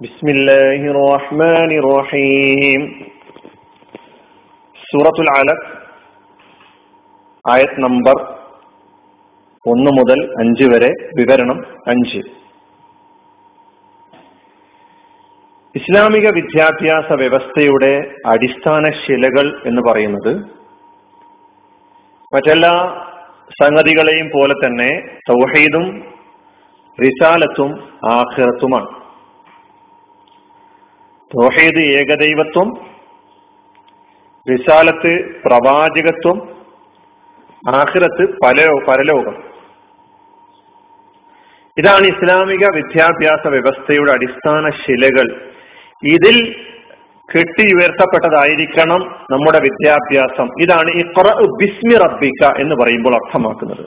بسم الله الرحمن الرحيم സൂറത്തുൽ അലക് ആയത് നമ്പർ ഒന്ന് മുതൽ അഞ്ച് വരെ വിവരണം അഞ്ച് ഇസ്ലാമിക വിദ്യാഭ്യാസ വ്യവസ്ഥയുടെ അടിസ്ഥാന ശിലകൾ എന്ന് പറയുന്നത് മറ്റെല്ലാ സംഗതികളെയും പോലെ തന്നെ തൗഹീദും റിസാലത്തും ആഖിറത്തുമാണ് തൗഹീദ് ഏകദൈവത്വം വിശാലത്ത് പ്രവാചകത്വം ആഖിറത്ത് പല പരലോകം. ഇതാണ് ഇസ്ലാമിക വിദ്യാഭ്യാസ വ്യവസ്ഥയുടെ അടിസ്ഥാന ശിലകൾ. ഇതിൽ കെട്ടി ഉയർത്തപ്പെട്ടതായിരിക്കണം നമ്മുടെ വിദ്യാഭ്യാസം. ഇതാണ് ഈ ബിസ്മി റബ്ബിക്ക എന്ന് പറയുമ്പോൾ അർത്ഥമാക്കുന്നത്.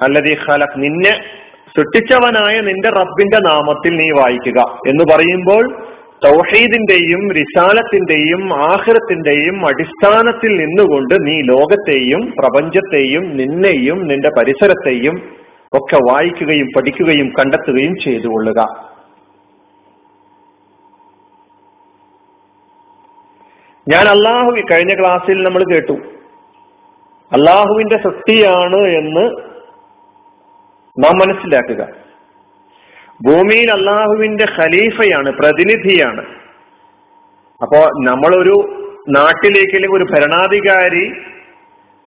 അല്ലതീ ഖലഖ് നിന്നെ സൃഷ്ടിച്ചവനായ നിന്റെ റബ്ബിന്റെ നാമത്തിൽ നീ വായിക്കുക എന്ന് പറയുമ്പോൾ തൗഹീദിന്റെയും റിസാലത്തിന്റെയും ആഹ്റത്തിന്റെയും അടിസ്ഥാനത്തിൽ നിന്നുകൊണ്ട് നീ ലോകത്തെയും പ്രപഞ്ചത്തെയും നിന്നെയും നിന്റെ പരിസരത്തെയും ഒക്കെ വായിക്കുകയും പഠിക്കുകയും കണ്ടെത്തുകയും ചെയ്തുകൊള്ളുക ഞാൻ അള്ളാഹു കഴിഞ്ഞ ക്ലാസ്സിൽ നമ്മൾ കേട്ടു. അള്ളാഹുവിന്റെ സൃഷ്ടിയാണ് എന്ന് നാം മനസ്സിലാക്കുക. ഭൂമിയിൽ അള്ളാഹുവിന്റെ ഖലീഫയാണ് പ്രതിനിധിയാണ്. അപ്പോ നമ്മളൊരു നാട്ടിലേക്ക് അല്ലെങ്കിൽ ഒരു ഭരണാധികാരി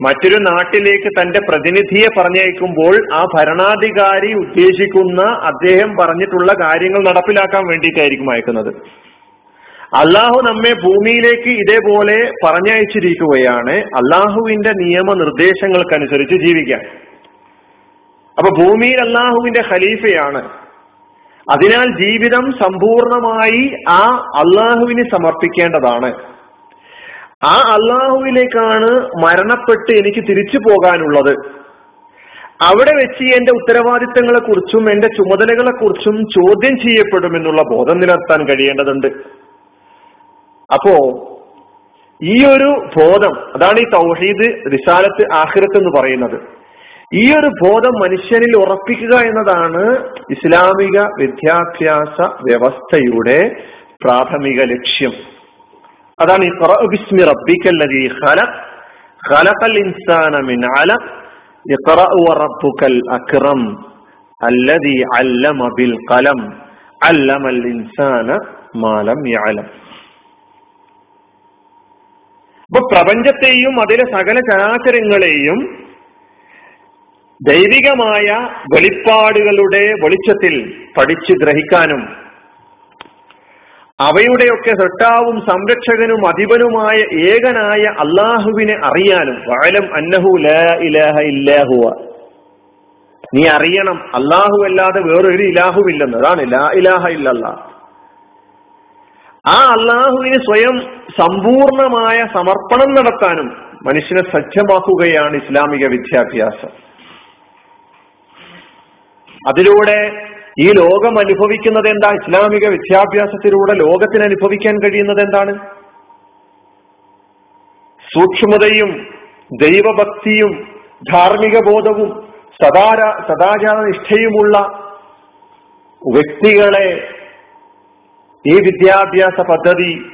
മറ്റൊരു നാട്ടിലേക്ക് തന്റെ പ്രതിനിധിയെ പറഞ്ഞയക്കുമ്പോൾ ആ ഭരണാധികാരി ഉദ്ദേശിക്കുന്ന അദ്ദേഹം പറഞ്ഞിട്ടുള്ള കാര്യങ്ങൾ നടപ്പിലാക്കാൻ വേണ്ടിയിട്ടായിരിക്കും അയക്കുന്നത്. അള്ളാഹു നമ്മെ ഭൂമിയിലേക്ക് ഇതേപോലെ പറഞ്ഞയച്ചിരിക്കുകയാണ്. അള്ളാഹുവിന്റെ നിയമനിർദ്ദേശങ്ങൾക്കനുസരിച്ച് ജീവിക്കാൻ. അപ്പൊ ഭൂമിയിൽ അള്ളാഹുവിന്റെ ഖലീഫയാണ്. അതിനാൽ ജീവിതം സമ്പൂർണമായി ആ അള്ളാഹുവിന് സമർപ്പിക്കേണ്ടതാണ്. ആ അള്ളാഹുവിലേക്കാണ് മരണപ്പെട്ട് എനിക്ക് തിരിച്ചു പോകാനുള്ളത്. അവിടെ വെച്ച് എന്റെ ഉത്തരവാദിത്തങ്ങളെ കുറിച്ചും എന്റെ ചുമതലകളെ കുറിച്ചും ചോദ്യം ചെയ്യപ്പെടുമെന്നുള്ള ബോധം നിലനിർത്താൻ കഴിയേണ്ടതുണ്ട്. അപ്പോ ഈ ഒരു ബോധം അതാണ് ഈ തൗഹീദ് റിസാലത്ത് ആഖിറത്ത് എന്ന് പറയുന്നത്. ഈ ഒരു ബോധം മനുഷ്യനിൽ ഉറപ്പിക്കുക എന്നതാണ് ഇസ്ലാമിക വിദ്യാഭ്യാസ വ്യവസ്ഥയുടെ പ്രാഥമിക ലക്ഷ്യം. അതാണ് ബിസ്മി റബ്ബിക്കല്ലദീ ഖലഖ്. ഖലഖൽ ഇൻസാന മിൻ അലഖ്. ഇഖ്റ വറബ്ബുക്കൽ അക്റം അല്ലദീ അല്ലമ ബിൽ ഖലം. അല്ലമൽ ഇൻസാന മാലം യഅലം. അപ്പൊ പ്രപഞ്ചത്തെയും അതിലെ സകല ചരാചരങ്ങളെയും ദൈവികമായ വെളിപ്പാടുകളുടെ വെളിച്ചത്തിൽ പഠിച്ചു ഗ്രഹിക്കാനും അവയുടെയൊക്കെ സൃഷ്ടാവും സംരക്ഷകനും അധിപനുമായ ഏകനായ അള്ളാഹുവിനെ അറിയാനും അന്നഹു ഇലാഹ നീ അറിയണം അള്ളാഹു അല്ലാതെ വേറൊരു ഇലാഹുവില്ലെന്ന്. അതാണ് ലാ ഇലാഹ ഇല്ലല്ല. ആ അള്ളാഹുവിന് സ്വയം സമ്പൂർണമായ സമർപ്പണം നടത്താനും മനുഷ്യനെ സജ്ജമാക്കുകയാണ് ഇസ്ലാമിക വിദ്യാഭ്യാസം. അതിലൂടെ ഈ ലോകം അനുഭവിക്കുന്നത് എന്താ? ഇസ്ലാമിക വിദ്യാഭ്യാസത്തിലൂടെ ലോകത്തിന് അനുഭവിക്കാൻ കഴിയുന്നത് എന്താണ്? സൂക്ഷ്മതയും ദൈവഭക്തിയും ധാർമ്മിക ബോധവും സദാര സദാചാര നിഷ്ഠയുമുള്ള വ്യക്തികളെ ഈ വിദ്യാഭ്യാസ പദ്ധതി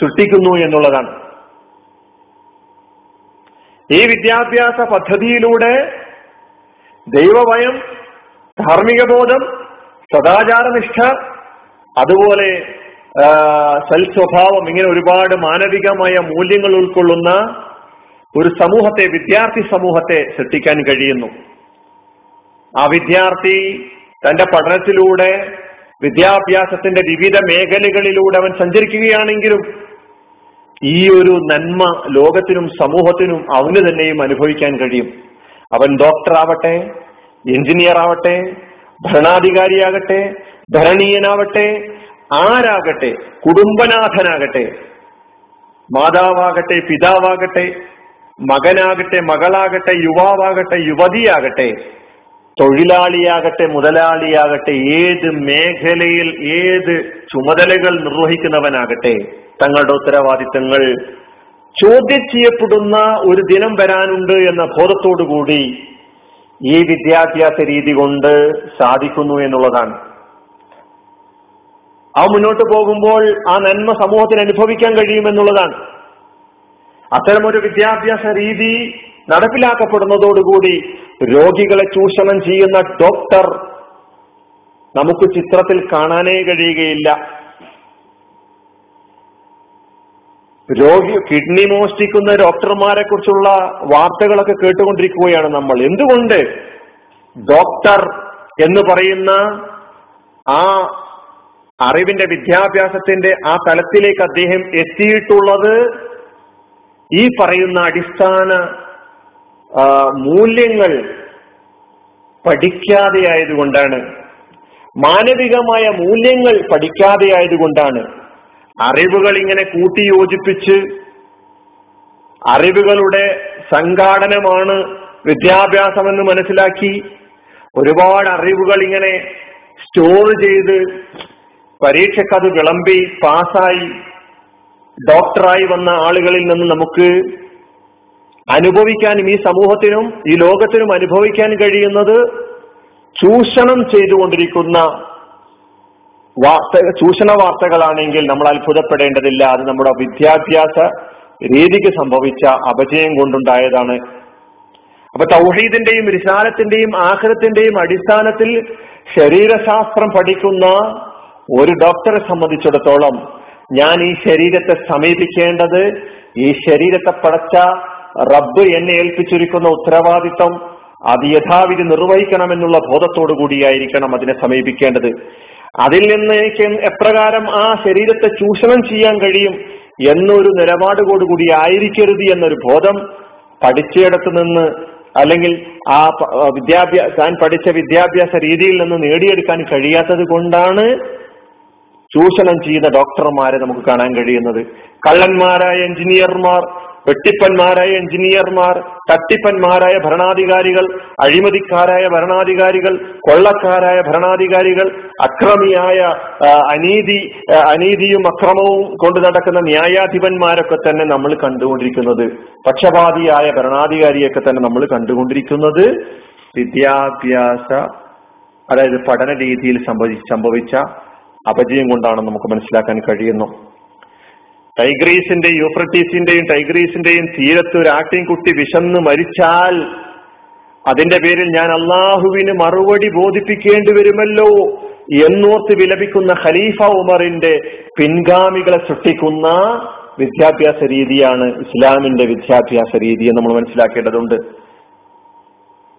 സൃഷ്ടിക്കുന്നു എന്നുള്ളതാണ്. ഈ വിദ്യാഭ്യാസ പദ്ധതിയിലൂടെ ദൈവഭയം ധാർമ്മിക ബോധം സദാചാരനിഷ്ഠ അതുപോലെ സൽ സ്വഭാവം ഇങ്ങനെ ഒരുപാട് മാനവികമായ മൂല്യങ്ങൾ ഉൾക്കൊള്ളുന്ന ഒരു സമൂഹത്തെ വിദ്യാർത്ഥി സമൂഹത്തെ സൃഷ്ടിക്കാൻ കഴിയുന്നു. ആ വിദ്യാർത്ഥി തന്റെ പഠനത്തിലൂടെ വിദ്യാഭ്യാസത്തിന്റെ വിവിധ മേഖലകളിലൂടെ അവൻ സഞ്ചരിക്കുകയാണെങ്കിലും ഈ ഒരു നന്മ ലോകത്തിനും സമൂഹത്തിനും അവന് തന്നെയും അനുഭവിക്കാൻ കഴിയും. അവൻ ഡോക്ടർ ആവട്ടെ എഞ്ചിനീയർ ആവട്ടെ ഭരണാധികാരിയാകട്ടെ ഭരണീയനാവട്ടെ ആരാകട്ടെ കുടുംബനാഥനാകട്ടെ മാതാവാകട്ടെ പിതാവാകട്ടെ മകനാകട്ടെ മകളാകട്ടെ യുവാവാകട്ടെ യുവതിയാകട്ടെ തൊഴിലാളിയാകട്ടെ മുതലാളിയാകട്ടെ ഏത് മേഖലയിൽ ഏത് ചുമതലകൾ നിർവഹിക്കുന്നവനാകട്ടെ തങ്ങളുടെ ഉത്തരവാദിത്തങ്ങൾ ചോദ്യം ചെയ്യപ്പെടുന്ന ഒരു ദിനം വരാനുണ്ട് എന്ന ബോധത്തോടുകൂടി ഈ വിദ്യാഭ്യാസ രീതി കൊണ്ട് സാധിക്കുന്നു എന്നുള്ളതാണ്. ആ മുന്നോട്ട് പോകുമ്പോൾ ആ നന്മ സമൂഹത്തിന് അനുഭവിക്കാൻ കഴിയുമെന്നുള്ളതാണ്. അത്തരമൊരു വിദ്യാഭ്യാസ രീതി നടപ്പിലാക്കപ്പെടുന്നതോടുകൂടി രോഗികളെ ചൂഷണം ചെയ്യുന്ന ഡോക്ടർ നമുക്ക് ചിത്രത്തിൽ കാണാനേ കഴിയുകയില്ല. രോഗി കിഡ്നി മോഷ്ടിക്കുന്ന ഡോക്ടർമാരെ കുറിച്ചുള്ള വാർത്തകളൊക്കെ കേട്ടുകൊണ്ടിരിക്കുകയാണ് നമ്മൾ. എന്തുകൊണ്ട് ഡോക്ടർ എന്ന് പറയുന്ന ആ അറിവിന്റെ വിദ്യാഭ്യാസത്തിന്റെ ആ തലത്തിലേക്ക് അദ്ദേഹം എത്തിയിട്ടുള്ളത് ഈ പറയുന്ന അടിസ്ഥാന മൂല്യങ്ങൾ പഠിക്കാതെയായതുകൊണ്ടാണ്. മാനവികമായ മൂല്യങ്ങൾ പഠിക്കാതെയായതുകൊണ്ടാണ്. അറിവുകൾ ഇങ്ങനെ കൂട്ടിയോജിപ്പിച്ച് അറിവുകളുടെ സംഘാടനമാണ് വിദ്യാഭ്യാസമെന്ന് മനസ്സിലാക്കി ഒരുപാട് അറിവുകൾ ഇങ്ങനെ സ്റ്റോർ ചെയ്ത് പരീക്ഷയ്ക്ക് അത് വിളമ്പി പാസ്സായി ഡോക്ടറായി വന്ന ആളുകളിൽ നിന്ന് നമുക്ക് അനുഭവിക്കാനും ഈ സമൂഹത്തിനും ഈ ലോകത്തിനും അനുഭവിക്കാൻ കഴിയുന്നത് ചൂഷണം ചെയ്തുകൊണ്ടിരിക്കുന്ന വാർത്ത ചൂഷണ വാർത്തകളാണെങ്കിൽ നമ്മൾ അത്ഭുതപ്പെടേണ്ടതില്ല. അത് നമ്മുടെ വിദ്യാഭ്യാസ രീതിക്ക് സംഭവിച്ച അപജയം കൊണ്ടുണ്ടായതാണ്. അപ്പൊ തൗഹീദിന്റെയും വിശാലത്തിന്റെയും ആഹ്ലത്തിന്റെയും അടിസ്ഥാനത്തിൽ ശരീരശാസ്ത്രം പഠിക്കുന്ന ഒരു ഡോക്ടറെ സംബന്ധിച്ചിടത്തോളം ഞാൻ ഈ ശരീരത്തെ സമീപിക്കേണ്ടത് ഈ ശരീരത്തെ പടച്ച റബ്ബ് എന്നെ ഏൽപ്പിച്ചിരിക്കുന്ന ഉത്തരവാദിത്വം അത് യഥാവിധി നിർവഹിക്കണമെന്നുള്ള ബോധത്തോടു കൂടിയായിരിക്കണം അതിനെ സമീപിക്കേണ്ടത്. അതിൽ നിന്ന് എനിക്ക് എപ്രകാരം ആ ശരീരത്തെ ചൂഷണം ചെയ്യാൻ കഴിയും എന്നൊരു നിലപാടുകൂടി ആയിരിക്കരുത് എന്നൊരു ബോധം പഠിച്ചിടത്ത് നിന്ന് അല്ലെങ്കിൽ ആ വിദ്യാഭ്യാസ താൻ പഠിച്ച വിദ്യാഭ്യാസ രീതിയിൽ നിന്ന് നേടിയെടുക്കാൻ കഴിയാത്തത് കൊണ്ടാണ് ചൂഷണം ചെയ്യുന്ന ഡോക്ടർമാരെ നമുക്ക് കാണാൻ കഴിയുന്നത്. കള്ളന്മാരായ എഞ്ചിനീയർമാർ വെട്ടിപ്പന്മാരായ എഞ്ചിനീയർമാർ തട്ടിപ്പന്മാരായ ഭരണാധികാരികൾ അഴിമതിക്കാരായ ഭരണാധികാരികൾ കൊള്ളക്കാരായ ഭരണാധികാരികൾ അക്രമിയായ അനീതി അനീതിയും അക്രമവും കൊണ്ടു നടക്കുന്ന ന്യായാധിപന്മാരൊക്കെ തന്നെ നമ്മൾ കണ്ടുകൊണ്ടിരിക്കുന്നത്. പക്ഷപാതിയായ ഭരണാധികാരിയൊക്കെ തന്നെ നമ്മൾ കണ്ടുകൊണ്ടിരിക്കുന്നത്. വിദ്യാഭ്യാസ അതായത് പഠന രീതിയിൽ സംഭവിച്ച അപജയം കൊണ്ടാണ് നമുക്ക് മനസ്സിലാക്കാൻ കഴിയുന്നു. ടൈഗ്രീസിന്റെയും യൂഫ്രട്ടീസിന്റെയും ടൈഗ്രീസിന്റെയും തീരത്ത് ഒരു ആട്ടിൻകുട്ടി വിശന്ന് മരിച്ചാൽ അതിന്റെ പേരിൽ ഞാൻ അള്ളാഹുവിന് മറുപടി ബോധിപ്പിക്കേണ്ടി വരുമല്ലോ എന്നോർത്ത് വിലപിക്കുന്ന ഖലീഫ ഉമറിന്റെ പിൻഗാമികളെ സൃഷ്ടിക്കുന്ന വിദ്യാഭ്യാസ രീതിയാണ് ഇസ്ലാമിന്റെ വിദ്യാഭ്യാസ രീതി എന്ന് നമ്മൾ മനസ്സിലാക്കേണ്ടതുണ്ട്.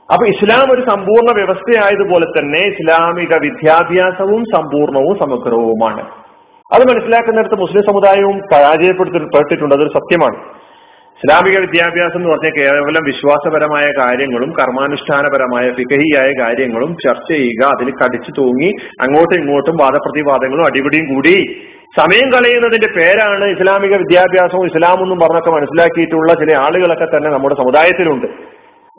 അപ്പൊ ഇസ്ലാം ഒരു സമ്പൂർണ വ്യവസ്ഥയായതുപോലെ തന്നെ ഇസ്ലാമിക വിദ്യാഭ്യാസവും സമ്പൂർണവും സമഗ്രവുമാണ്. അത് മനസ്സിലാക്കുന്നിടത്ത് മുസ്ലിം സമുദായവും പരാജയപ്പെടുത്തിപ്പെട്ടിട്ടുണ്ട് അതൊരു സത്യമാണ്. ഇസ്ലാമിക വിദ്യാഭ്യാസം എന്ന് പറഞ്ഞാൽ കേവലം വിശ്വാസപരമായ കാര്യങ്ങളും കർമാനുഷ്ഠാനപരമായ ഫികഹിയായ കാര്യങ്ങളും ചർച്ച ചെയ്യുക അതിൽ കടിച്ചു തൂങ്ങി അങ്ങോട്ടും ഇങ്ങോട്ടും വാദപ്രതിവാദങ്ങളും അടിപിടിയും കൂടി. സമയം കളയുന്നതിന്റെ പേരാണ് ഇസ്ലാമിക വിദ്യാഭ്യാസവും ഇസ്ലാമെന്നും പറഞ്ഞൊക്കെ മനസ്സിലാക്കിയിട്ടുള്ള ചില ആളുകളൊക്കെ തന്നെ നമ്മുടെ സമുദായത്തിലുണ്ട്.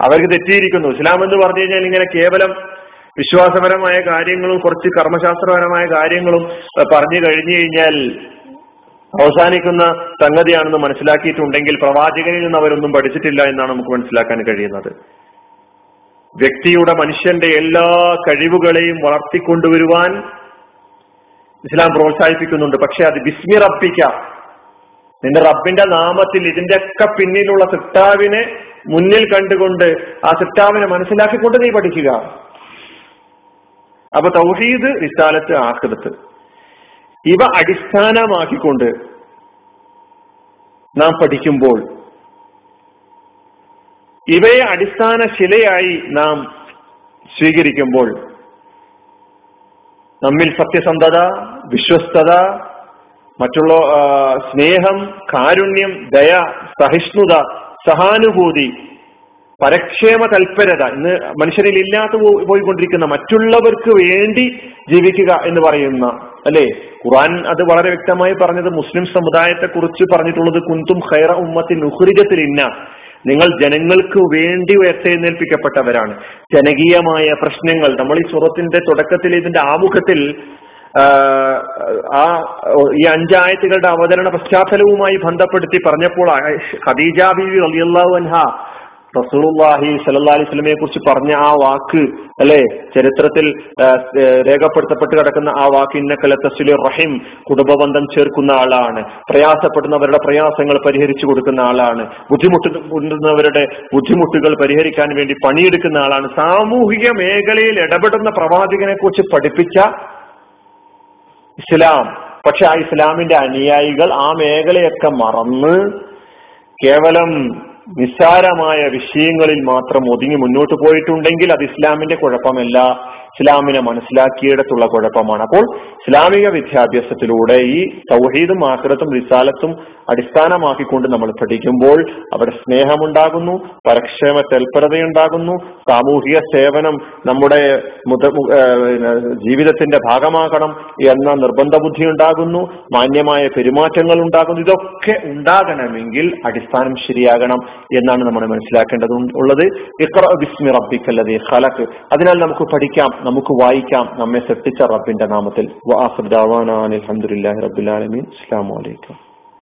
അവർക്ക് തെറ്റിയിരിക്കുന്നു. ഇസ്ലാം എന്ന് പറഞ്ഞു കഴിഞ്ഞാൽ ഇങ്ങനെ കേവലം വിശ്വാസപരമായ കാര്യങ്ങളും കുറച്ച് കർമ്മശാസ്ത്രപരമായ കാര്യങ്ങളും പറഞ്ഞു കഴിഞ്ഞു കഴിഞ്ഞാൽ അവസാനിക്കുന്ന സംഗതിയാണെന്ന് മനസ്സിലാക്കിയിട്ടുണ്ടെങ്കിൽ പ്രവാചകനിൽ നിന്ന് അവരൊന്നും പഠിച്ചിട്ടില്ല എന്നാണ് നമുക്ക് മനസ്സിലാക്കാൻ കഴിയുന്നത്. വ്യക്തിയുടെ മനുഷ്യന്റെ എല്ലാ കഴിവുകളെയും വളർത്തിക്കൊണ്ടുവരുവാൻ ഇസ്ലാം പ്രോത്സാഹിപ്പിക്കുന്നുണ്ട്. പക്ഷെ അത് ബിസ്മി റബ്ബിക്ക. നിന്റെ റബ്ബിന്റെ നാമത്തിൽ ഇതിന്റെയൊക്കെ പിന്നിലുള്ള സിട്ടാവിനെ മുന്നിൽ കണ്ടുകൊണ്ട് ആ സിട്ടാവിനെ മനസ്സിലാക്കിക്കൊണ്ട് നീ പഠിക്കുക. അപ്പൊ തൗഹീദ് റിസാലത്ത് ആഹ്ലത്ത് ഇവ അടിസ്ഥാനമാക്കിക്കൊണ്ട് നാം പഠിക്കുമ്പോൾ ഇവയെ അടിസ്ഥാന ശിലയായി നാം സ്വീകരിക്കുമ്പോൾ നമ്മിൽ സത്യസന്ധത വിശ്വസ്തത മറ്റുള്ള സ്നേഹം കാരുണ്യം ദയ സഹിഷ്ണുത സഹാനുഭൂതി പരക്ഷേമ തൽപരത. ഇന്ന് മനുഷ്യരിൽ ഇല്ലാത്ത പോയിക്കൊണ്ടിരിക്കുന്ന മറ്റുള്ളവർക്ക് വേണ്ടി ജീവിക്കുക എന്ന് പറയുന്ന അല്ലെ? ഖുറാൻ അത് വളരെ വ്യക്തമായി പറഞ്ഞത് മുസ്ലിം സമുദായത്തെ കുറിച്ച് പറഞ്ഞിട്ടുള്ളത് കുന്തും ഖൈറ ഉമ്മത്തിൻ ഉഹ്രിജത്തിൽ ഇന്ന. നിങ്ങൾ ജനങ്ങൾക്ക് വേണ്ടി ഉയർത്തെഴുന്നേൽപ്പിക്കപ്പെട്ടവരാണ് ജനകീയമായ പ്രശ്നങ്ങൾ. നമ്മൾ ഈ സുറത്തിന്റെ തുടക്കത്തിൽ ഇതിന്റെ ആമുഖത്തിൽ ആ ഈ അഞ്ചായത്തുകളുടെ അവതരണ പശ്ചാത്തലവുമായി ബന്ധപ്പെടുത്തി പറഞ്ഞപ്പോൾ ഖദീജ ബിബി അലിയല്ലാഹു അൻഹ റസൂലുള്ളാഹി സല്ലല്ലാഹി അലൈഹി വസല്ലമയെ കുറിച്ച് പറഞ്ഞ ആ വാക്ക് അല്ലെ? ചരിത്രത്തിൽ രേഖപ്പെടുത്തപ്പെട്ട് കിടക്കുന്ന ആ വാക്ക് ഇന്നക്കല തസ്ലി റഹിം കുടുംബബന്ധം ചേർക്കുന്ന ആളാണ്. പ്രയാസപ്പെടുന്നവരുടെ പ്രയാസങ്ങൾ പരിഹരിച്ചു കൊടുക്കുന്ന ആളാണ്. ബുദ്ധിമുട്ടുന്നവരുടെ ബുദ്ധിമുട്ടുകൾ പരിഹരിക്കാൻ വേണ്ടി പണിയെടുക്കുന്ന ആളാണ്. സാമൂഹിക മേഖലയിൽ ഇടപെടുന്ന പ്രവാചകനെ കുറിച്ച് പഠിപ്പിച്ച ഇസ്ലാം. പക്ഷെ ആ ഇസ്ലാമിന്റെ അനുയായികൾ ആ മേഖലയൊക്കെ മറന്ന് കേവലം നിസ്സാരമായ വിഷയങ്ങളിൽ മാത്രം ഒതുങ്ങി മുന്നോട്ട് പോയിട്ടുണ്ടെങ്കിൽ അത് ഇസ്ലാമിന്റെ കുഴപ്പമല്ല. ഇസ്ലാമിനെ മനസ്സിലാക്കിയിടത്തുള്ള കുഴപ്പമാണ്. അപ്പോൾ ഇസ്ലാമിക വിദ്യാഭ്യാസത്തിലൂടെ ഈ സൗഹീദും ആഹ്റത്തും റിസാലത്തും അടിസ്ഥാനമാക്കിക്കൊണ്ട് നമ്മൾ പഠിക്കുമ്പോൾ അവിടെ സ്നേഹമുണ്ടാകുന്നു പരക്ഷേമ തൽപരതയുണ്ടാകുന്നു സാമൂഹിക സേവനം നമ്മുടെ മുത ജീവിതത്തിന്റെ ഭാഗമാകണം എന്ന നിർബന്ധ ബുദ്ധി ഉണ്ടാകുന്നു മാന്യമായ പെരുമാറ്റങ്ങൾ ഉണ്ടാകുന്നു ഇതൊക്കെ ഉണ്ടാകണമെങ്കിൽ അടിസ്ഥാനം ശരിയാകണം. എന്നാണ് നമ്മൾ മനസ്സിലാക്കേണ്ടത് ഉള്ളത്. ബിസ്മി റബ്ബിക്കല്ലതേ ഖലഖ്. അതിനാൽ നമുക്ക് പഠിക്കാം നമുക്ക് വായിക്കാം നമ്മെ സൃഷ്ടിച്ച റബ്ബിന്റെ നാമത്തിൽ. അലഹമുല്ലാ റബ്ബുലാലമീൻ അസ്സാം ഹംദുലില്ലാഹി